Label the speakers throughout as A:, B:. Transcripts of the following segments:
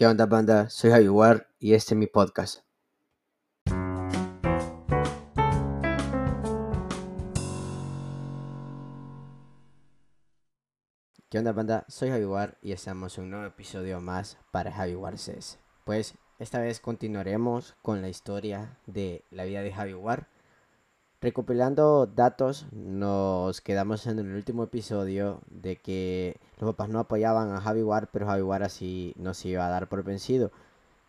A: ¿Qué onda, banda? Soy Javi War y este es mi podcast. ¿Qué onda, banda? Soy War y estamos en un nuevo episodio más para Javi War Says. Pues esta vez continuaremos con la historia de la vida de Javi War. Recopilando datos, nos quedamos en el último episodio de que los papás no apoyaban a Javi pero Javi War así no se iba a dar por vencido.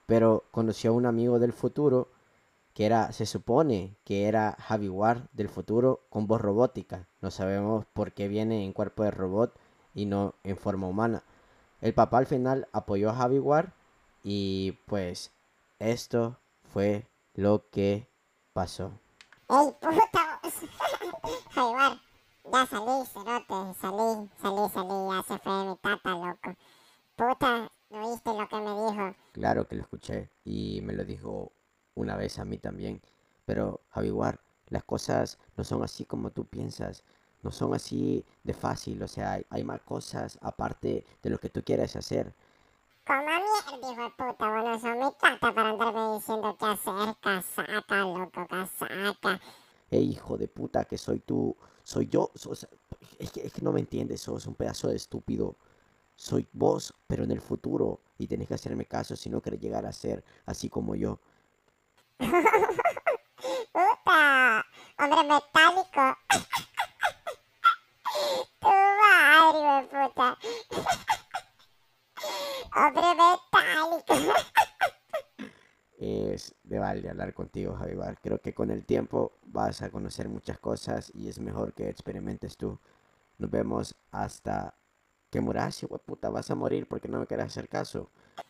A: Pero conoció a un amigo del futuro que era, se supone que era Javi del futuro con voz robótica. No sabemos por qué viene en cuerpo de robot y no en forma humana. El papá al final apoyó a Javi y pues esto fue lo que pasó.
B: ¡Ey, puta! Javier, ya salí, cerote, salí, salí, salí, ya se fue mi tata, loco. Puta, ¿no viste lo que me dijo?
A: Claro que lo escuché y me lo dijo una vez a mí también. Pero, Javier, las cosas no son así como tú piensas. No son así de fácil. O sea, hay, hay más cosas aparte de lo que tú quieres hacer.
B: Como mierda, hijo de puta, bueno, son mi tata para andarme diciendo qué hacer, casaca, loco, casaca.
A: Ey, hijo de puta, que soy tú. Soy yo. sos- es, que, es que no me entiendes. Sos un pedazo de estúpido. Soy vos, pero en el futuro. Y tenés que hacerme caso si no querés llegar a ser así como yo.
B: Puta, hombre metálico. tu madre, hombre metálico.
A: Es de vale hablar contigo, Javier. Creo que con el tiempo vas a conocer muchas cosas y es mejor que experimentes tú. Nos vemos hasta que muras, hijo puta. Vas a morir porque no me quieres hacer caso.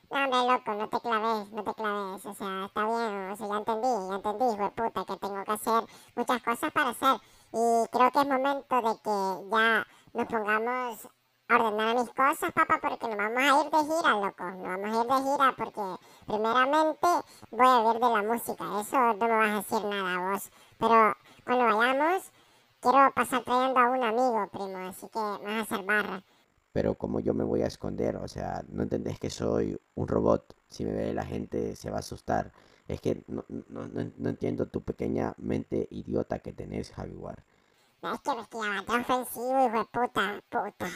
B: No, hombre, loco, no te claves, no te claves. O sea, está bien, o sea, ya entendí, ya entendí, hijo puta, que tengo que hacer muchas cosas para hacer. Y creo que es momento de que ya nos pongamos a ordenar mis cosas, papá, porque nos vamos a ir de gira, loco. Nos vamos a ir de gira porque, primeramente, voy a vivir de la música. Eso no me vas a decir nada vos. Pero cuando vayamos, quiero pasar trayendo a un amigo, primo, así que me vas a hacer barra.
A: Pero como yo me voy a esconder, o sea, no entendés que soy un robot. Si me ve la gente se va a asustar. Es que no, no, no, no entiendo tu pequeña mente idiota que tenés, Javier.
B: No es que me ofensivo, hijo de puta, puta.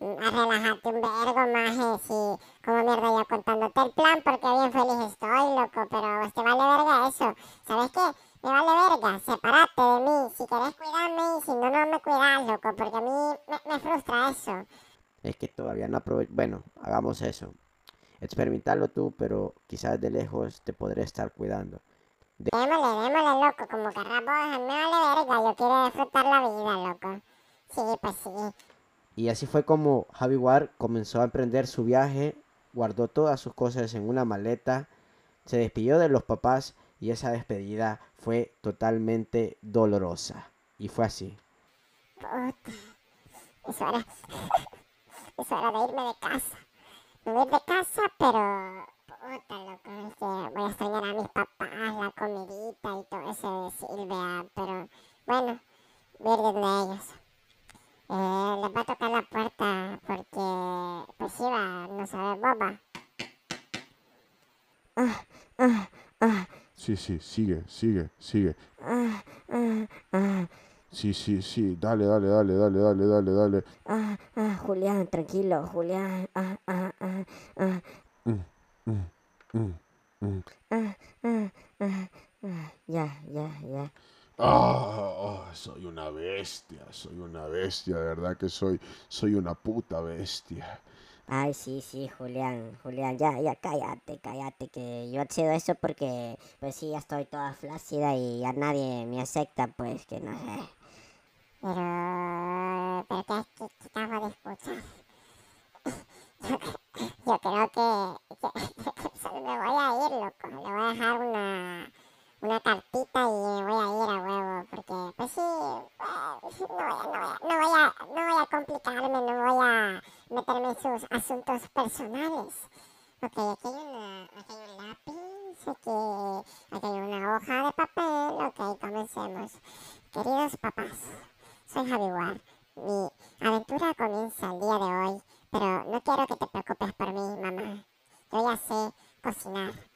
B: A relajarte un vergo, maje, sí. Como mierda yo contándote el plan, porque bien feliz estoy, loco, pero vos te vale verga eso. ¿Sabes qué? Me vale verga, sepárate de mí. Si querés cuidarme y si no, no me cuidas, loco, porque a mí me, me frustra eso.
A: Es que todavía no aprovecho. Bueno, hagamos eso. Experimentarlo tú, pero quizás de lejos te podré estar cuidando.
B: Démosle, démosle, loco, como querrás vos, me vale verga, yo quiero disfrutar la vida, loco. Sí, pues sí.
A: Y así fue como Javi War comenzó a emprender su viaje, guardó todas sus cosas en una maleta, se despidió de los papás y esa despedida fue totalmente dolorosa. Y fue así.
B: Puta. Es hora. Es hora de irme de casa. Me voy de casa, pero. Puta, loco. Es que voy a extrañar a mis papás, la comidita y todo eso de Silvia. Pero bueno, voy a ir donde ellos. Eh, les va a tocar la puerta porque. Pues Shiva no sabe boba. Ah, ah, ah,
C: Sí, sí, sigue, sigue, sigue. Sí, sí, sí, dale, dale, dale, dale, dale, dale, dale.
B: Ah, ah, Julián, tranquilo, Julián. Ah, ah, ah, ah.
C: Mm, mm, mm.
B: Ah, ah, ah, ah, Ya, ya, ya.
C: Ah, soy una bestia, soy una bestia, de verdad que soy, soy una puta bestia.
D: Ay, sí, sí, Julián, Julián, ya, ya, cállate, cállate, que yo accedo a eso porque, pues sí, ya estoy toda flácida y ya nadie me acepta, pues, que no sé.
B: Pero, pero ¿qué, qué, qué acabo de escuchar? Yo, yo creo que, que solo me voy a ir, loco. Le voy a dejar una, una cartita y voy a ir a huevo. Porque, pues sí, eh, no voy a, no voy a, no voy a, complicarme, no voy a meterme en sus asuntos personales. Ok, aquí hay, una, un lápiz, aquí, hay una hoja de papel. Ok, comencemos. Queridos papás, soy Javi War. Mi aventura comienza el día de hoy, pero no quiero que te preocupes por mí, mamá. Yo ya sé cocinar.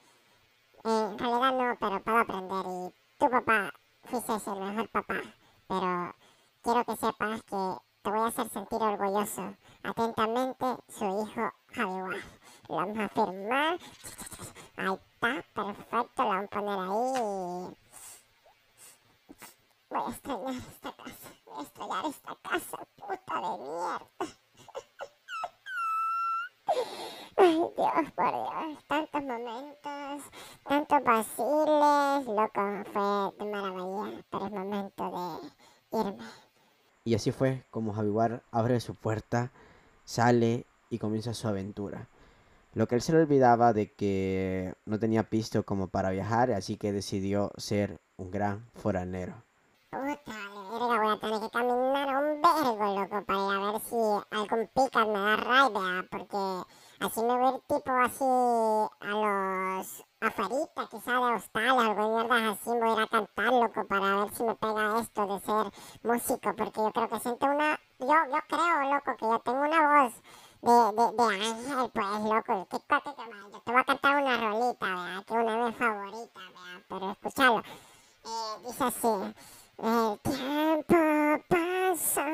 B: En realidad no, pero puedo aprender y tu papá fuiste el mejor papá, pero quiero que sepas que te voy a hacer sentir orgulloso. Atentamente, su hijo Javier. Lo vamos a firmar. Ahí está, perfecto, lo vamos a poner ahí. Voy a extrañar esta casa, voy a extrañar esta casa, puta de mierda. Ay, Dios, por Dios, tantos momentos, tantos vaciles, loco, fue de maravilla, pero es momento de irme.
A: Y así fue como Javier abre su puerta, sale y comienza su aventura. Lo que él se le olvidaba de que no tenía pisto como para viajar, así que decidió ser un gran foranero.
B: Puta, voy a tener que caminar un vergo, loco, para ir a ver si algún me da porque así me voy a tipo así a los afueritas, quizá de hostales, algo de mierdas así, voy a ir a cantar, loco, para ver si me pega esto de ser músico, porque yo creo que siento una, yo, yo creo, loco, que yo tengo una voz de, de, de ángel, pues, loco, qué cosa que yo te voy a cantar una rolita, vea, que una de mis favoritas, vea, pero escúchalo, eh, dice así, el tiempo pasa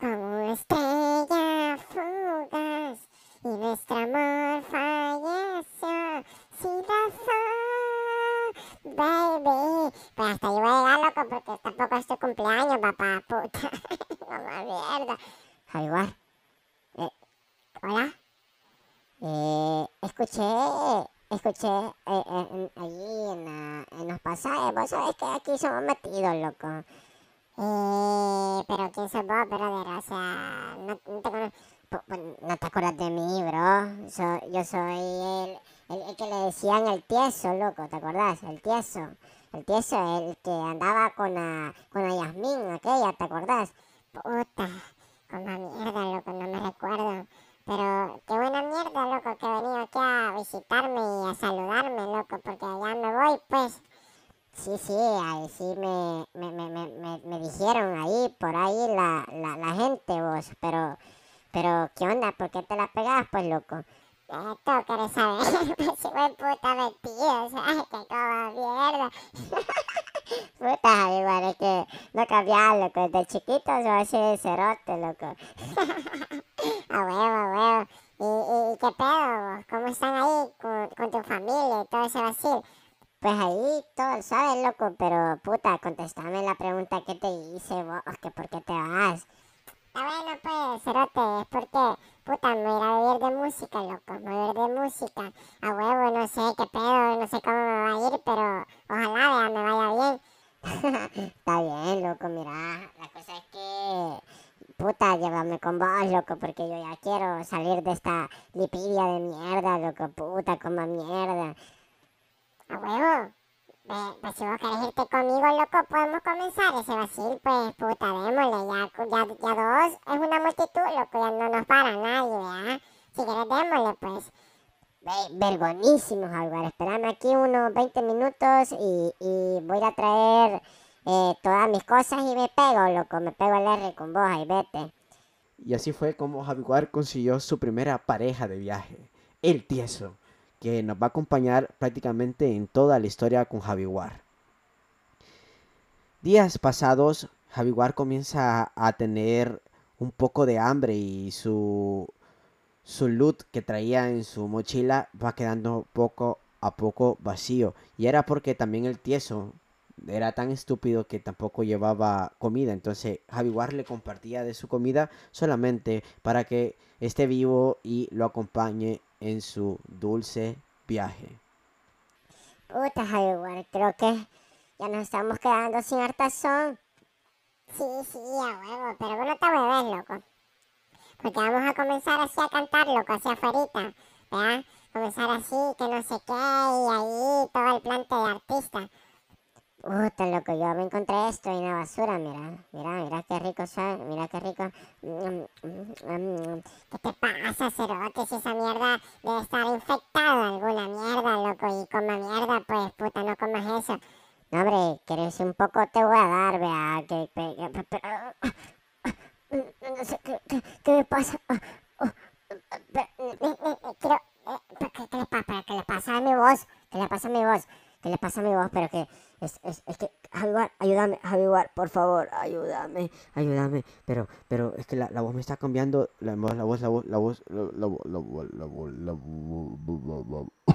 B: como una estrella fugaz y nuestro amor falleció sin razón, baby. Pues hasta yo voy a llegar, loco, porque tampoco es tu cumpleaños, papá, puta. Mamá mierda. Jaguar. Eh, Hola. Eh, escuché, escuché eh, allí en, los pasajes, vos sabés que aquí somos metidos, loco. Eh, pero ¿quién sos vos, brother? O sea, no, no te cono- pu- pu- no te acuerdas de mí, bro. So- yo soy el, el, el que le decían el tieso, loco, ¿te acordás? El tieso. El tieso, el que andaba con la, con la Yasmín, aquella, ¿te acordás? Puta, la mierda, loco, no me recuerdo. Pero qué buena mierda, loco, que he venido aquí a visitarme y a saludarme, loco, porque allá me voy, pues. Sí, sí, ahí sí me, me, me, me dijeron ahí, por ahí la, la, la gente, vos, pero, pero, ¿qué onda? ¿Por qué te la pegás, pues, loco? Tú querés saber, pues, puta metido, ¿sabes? Que como mierda. puta, igual, es que no cambiar, loco, desde chiquito yo así cerote, loco. A huevo, a huevo. ¿Y, y, qué pedo? ¿Cómo están ahí con, con tu familia y todo ese vacío? Pues ahí todo sabes, loco, pero puta, contestame la pregunta que te hice vos, que por qué te vas. Ah, bueno, pues, cerote, es porque, puta, me voy a ir a vivir de música, loco, me voy a ir de música. A huevo, no sé qué pedo, no sé cómo me va a ir, pero ojalá, vea, me vaya bien. Está bien, loco, mira, la cosa es que puta, llévame con vos, loco, porque yo ya quiero salir de esta lipidia de mierda, loco, puta, como mierda. A huevo. Eh, pues si vos querés irte conmigo, loco, podemos comenzar ese vacil, pues, puta, démosle, ya, ya, ya dos es una multitud, loco, ya no nos para nadie, ¿verdad? Si querés, démosle, pues. Ve, vergonísimo, Jaguar, espérame aquí unos 20 minutos y, y voy a traer eh, todas mis cosas y me pego, loco, me pego el R con vos, ahí vete.
A: Y así fue como Javier consiguió su primera pareja de viaje, el tieso, que nos va a acompañar prácticamente en toda la historia con Javier. Días pasados, Javier comienza a tener un poco de hambre y su, su loot que traía en su mochila va quedando poco a poco vacío. Y era porque también el tieso era tan estúpido que tampoco llevaba comida. Entonces Javier le compartía de su comida solamente para que esté vivo y lo acompañe en su dulce viaje.
B: Puta, Javier, creo que ya nos estamos quedando sin hartazón. Sí, sí, a huevo, pero vos no te hueves, loco. Porque vamos a comenzar así a cantar, loco, así afuera, ¿verdad? Comenzar así, que no sé qué, y ahí todo el plante de artista. Puta, loco, yo me encontré esto en la basura, mira, mira, mira qué rico sabe, mira qué rico. Mm, mm, mm. ¿Qué te pasa, cerote? Si esa mierda debe estar infectada alguna mierda, loco, y coma mierda, pues, puta, no comas eso. No, hombre, querés un poco te voy a dar, vea, que, que- pero- no sé, ¿qué, qué, qué me pasa? Quiero, eh. ¿Qué le pasa a mi voz? ¿Qué le pasa a mi voz? ¿Qué le pasa a mi voz? Pero que es, es, es que, Javier, ayúdame, Javier, por favor, ayúdame, ayúdame.
A: Pero, pero es que la, la voz me está cambiando, la voz, la voz, la voz, la voz, la, la, vo- la, vo- la, vo- la, vo- la- la-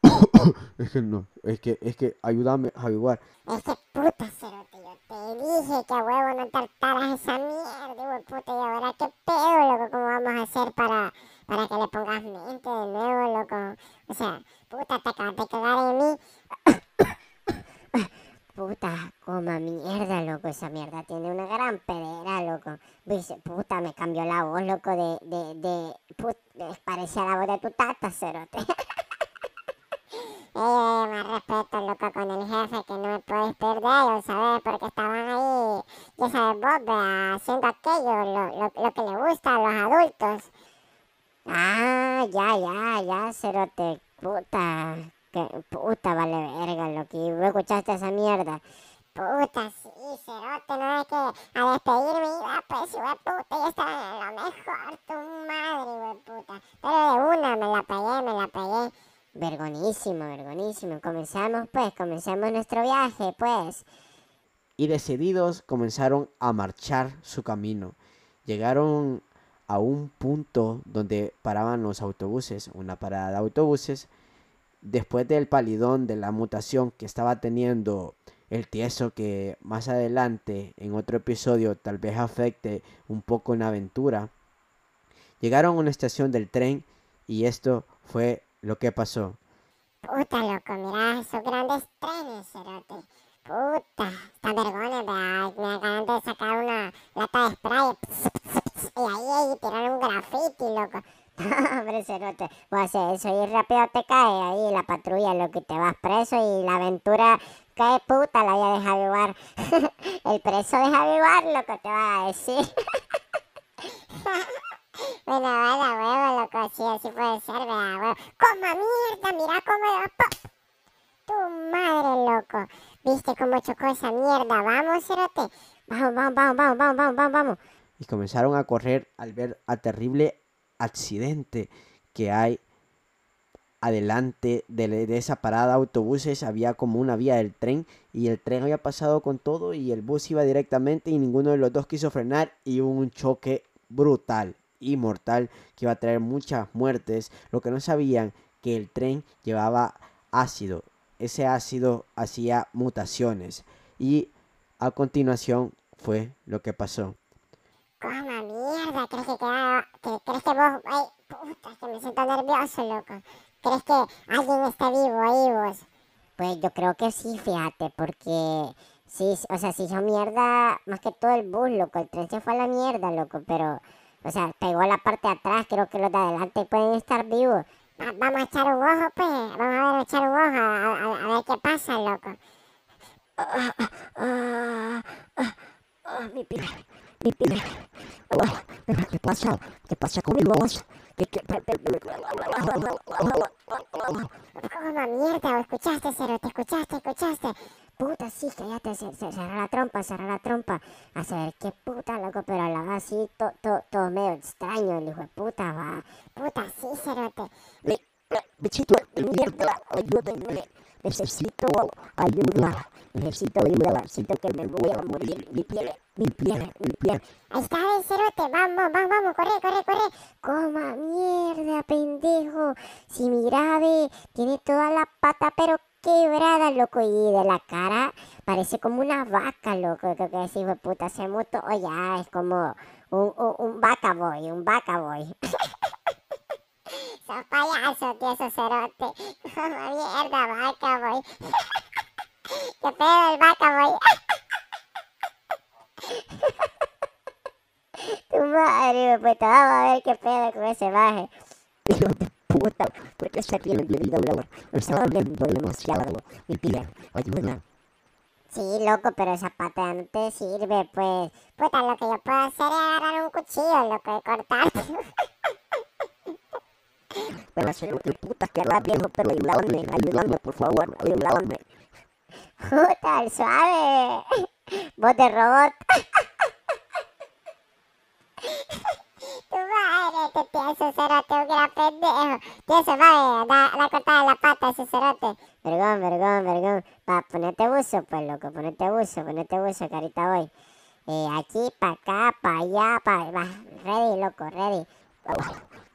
A: Es que no, es que, es que, ayúdame, Javier.
B: Es que puta cerote, yo te dije que a huevo no tartaras esa mierda, huevo puta, y ahora qué pedo, loco, cómo vamos a hacer para, para que le pongas mente de nuevo, loco. O sea, puta, te acabas de cagar en mí. Puta, coma mierda, loco, esa mierda tiene una gran pedera, loco. Dice, puta, me cambió la voz, loco, de, de, de, parecía la voz de tu tata, cerote. Eh, más respeto, loco, con el jefe, que no me puedes perder, ¿sabes? Porque estaban ahí, ya sabes vos, haciendo aquello, lo, lo, lo que le gusta a los adultos. Ah, ya, ya, ya, cerote, puta, que puta, vale verga, y vos escuchaste esa mierda. Puta, sí, cerote, no es que a despedirme iba, pues, güey, puta, yo estaba en lo mejor, tu madre, puta. Pero de una me la pegué, me la pegué. Vergonísimo, vergonísimo. Comenzamos, pues, comenzamos nuestro viaje, pues.
A: y decididos comenzaron a marchar su camino. Llegaron a un punto donde paraban los autobuses, una parada de autobuses. Después del palidón de la mutación que estaba teniendo el tieso, que más adelante en otro episodio tal vez afecte un poco en la aventura, llegaron a una estación del tren y esto fue lo que pasó.
B: Puta, loco, mira esos grandes trenes, cerote. Puta, están vergones, vea. Me acaban de sacar una lata de spray. Y ahí, ahí tiraron un graffiti, loco. Hombre, cerote. Vos haces eso y rápido te cae ahí la patrulla, loco, y te vas preso y la aventura cae puta la vida de Javier. El preso de Javier, loco, te va a decir. Bueno, vale, huevo, loco, sí, así puede ser, vea, huevo. ¡Coma mierda! Mira cómo. ¡pop! Tu madre, loco. ¿Viste cómo chocó esa mierda? Vamos, cerote. Vamos, vamos, vamos, vamos, vamos, vamos, vamos,
A: y comenzaron a correr al ver al terrible accidente que hay adelante de, esa parada autobuses había como una vía del tren y el tren había pasado con todo y el bus iba directamente y ninguno de los dos quiso frenar y hubo un choque brutal y mortal que iba a traer muchas muertes. Lo que no sabían que el tren llevaba ácido. Ese ácido hacía mutaciones. Y a continuación fue lo que pasó.
B: Coma mierda. ¿Crees que queda, que, crees que vos, ay, puta, que me siento nervioso, loco? ¿Crees que alguien está vivo ahí, vos? Pues yo creo que sí, fíjate, porque sí, o sea, si hizo mierda, más que todo el bus, loco, el tren se fue a la mierda, loco, pero, o sea, pegó la parte de atrás, creo que los de adelante pueden estar vivos. Va- vamos a echar un ojo, pues, vamos a ver, echar un ojo, a, a- a ver qué pasa, loco.
E: mi pie, mi pie. ¿Qué pasa? ¿Qué pasa con mi voz? ¿Qué, qué,
B: Coma mierda, ¿o escuchaste, Cero? ¿Te escuchaste, escuchaste? Puta, sí, cállate, se, se, cerra la trompa, cerra la trompa. A saber qué puta, loco, pero hablaba así, todo to, todo medio extraño, el hijo de puta, va. Puta, sí, Cerote.
E: Bichito mierda, ayúdenme. Necesito ayuda. Necesito ayuda. Necesito que me voy a morir. Mi piel, mi piel, mi piel.
B: Ahí está el Cerote, vamos, vamos, vamos, corre, corre, corre. Coma mierda, pendejo. Si mira, ve, tiene toda la pata, pero quebrada, loco, y de la cara parece como una vaca, loco. Que ese hijo puta se mutó, o ya, es como un, un, un vaca boy, un vaca boy. Payaso, tío, sos cerote. Coma mierda, vaca boy. ¿Qué pedo el vaca boy? Tu madre, pues vamos a ver qué pedo con ese baje.
E: Hijo de puta, ¿por qué se tiene mi vida ahora? Estaba hablando demasiado. Mi piel, ayuda.
B: Sí, loco, pero esa pata no te sirve, pues. Puta, lo que yo puedo hacer es agarrar un cuchillo, loco, y cortarte.
E: Pero hacer lo que puta que la viejo, pero ayúdame, ayúdame, por favor, ayúdame.
B: Puta, al suave. Voz de robot. Tu madre, este tieso cerote, un gran pendejo. Tieso, va, da la cortada de la pata a ese cerote.
D: Vergón, vergón, vergón. Pa, ponete buzo, pues, loco. Ponete buzo, ponete buzo, carita voy. Eh, aquí, pa' acá, pa' allá, pa' va. Ready, loco, ready.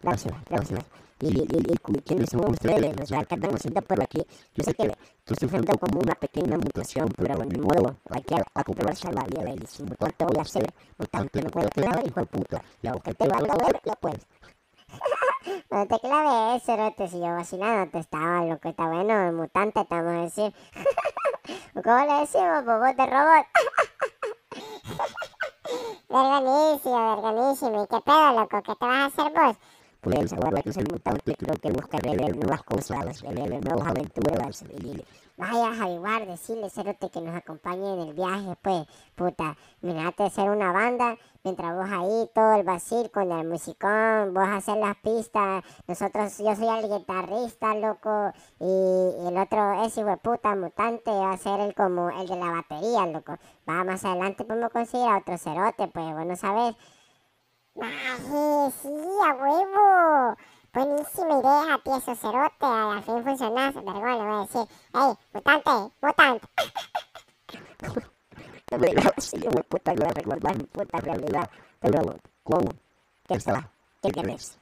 E: Próxima, próxima. Y, y, y, y quienes somos ustedes, nos va a quedar siento por aquí. Yo sé que tú enfrentó como una pequeña mutación, pero bueno, nuevo, hay que ocuparse la vida y si me te voy a hacer, mutante, no puedo quedar, hijo de puta. Lo que te valga ver, lo puedes.
D: No te clave eso, cerote, si yo vacilando te estaba, lo que está bueno, el mutante, te vamos a decir. ¿Cómo le decimos, bobot de robot?
B: Verganísimo, verganísimo. ¿Y qué pedo, loco? ¿Qué te vas a hacer vos?
E: Pues ahora que soy mutante, creo que busca nuevas cosas, nuevas aventuras.
D: Vaya, Javier, decirle, cerote, que nos acompañe en el viaje, pues, puta. Mirate ser una banda, mientras vos ahí, todo el vacil con el musicón, vos hacer las pistas, nosotros, yo soy el guitarrista, loco, y, el otro, ese hijo puta mutante, va a ser el como el de la batería, loco. Va, más adelante podemos conseguir a otro cerote, pues, bueno, sabes.
B: Maje, sí, a huevo. Buenísima idea, tieso cerote. Al fin funcionás. Vergón, le voy a decir. Ey, mutante, mutante.
E: La verdad, sí, yo me puta no recordar mi puta realidad. Pero, ¿cómo? ¿Qué será? ¿Qué querés?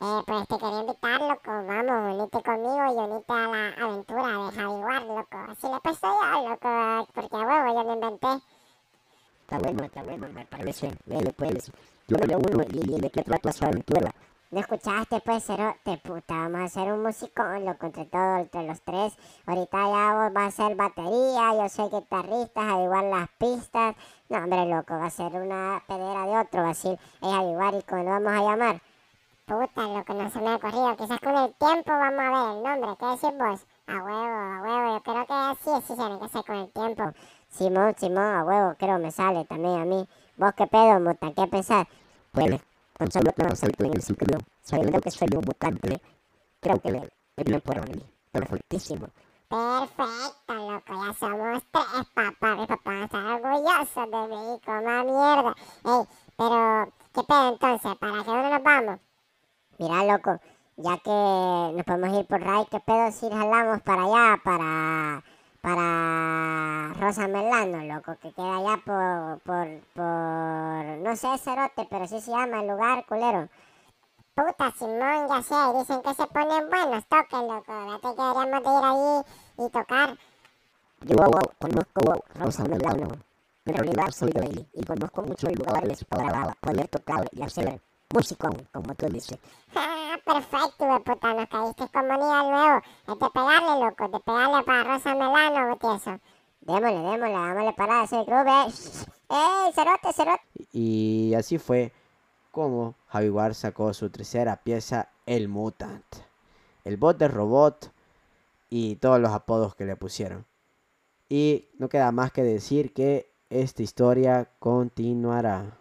B: Eh, pues te quería invitar, loco. Vamos, unite conmigo y unite a la aventura de Javier, loco. Así le pasó yo, loco. Porque a huevo yo lo inventé.
E: Está bueno, está bueno, me parece. Dale, pues. No veo uno y de qué trata su aventura.
D: ¿No escuchaste, pues, cerote? Puta, vamos a hacer un musicón, loco, entre todos, entre los tres. Ahorita ya vos vas a ser batería, yo soy guitarrista, a igual las pistas. No, hombre, loco, va a ser una pedera de otro, va a ser, es igual y cómo lo vamos a llamar.
B: Puta, loco, no se me ha ocurrido. Quizás con el tiempo vamos a ver el nombre. ¿Qué decís vos? A huevo, a huevo. Yo creo que así, así tiene que ser con el tiempo.
D: Simón, Simón, a huevo, creo me sale también a mí. ¿Vos qué pedo, muta? ¿Qué pensás?
E: Bueno, con solo salto en el ciclo, sabiendo que soy un mutante, creo que le, le por mí. Perfectísimo.
B: Perfecto, loco, ya somos tres, papá. Mi papá está orgulloso de mí, coma mierda. Ey, pero, ¿qué pedo entonces? ¿Para qué dónde nos vamos?
D: Mira, loco, ya que nos podemos ir por Ray, ¿qué pedo si jalamos para allá, para para Rosa Melano, loco, que queda allá por, por, por, no sé, Cerote, pero sí se llama el lugar, culero.
B: Puta, Simón, ya sé, dicen que se ponen buenos toques, loco. Fíjate que deberíamos de ir ahí y tocar.
E: Yo conozco Rosa Melano, en realidad soy de ahí, y conozco muchos lugares para poder tocar y hacer música, como tú dices.
B: Perfecto, de puta, nos caíste como nivel nuevo. Es de pegarle, loco, de pegarle para Rosa Melano, tieso.
D: Démosle, démosle, dámosle para ese club, eh. ¡Ey, cerote, cerote!
A: Y así fue como Javier sacó su tercera pieza, El Mutant. El bot de robot y todos los apodos que le pusieron. Y no queda más que decir que esta historia continuará.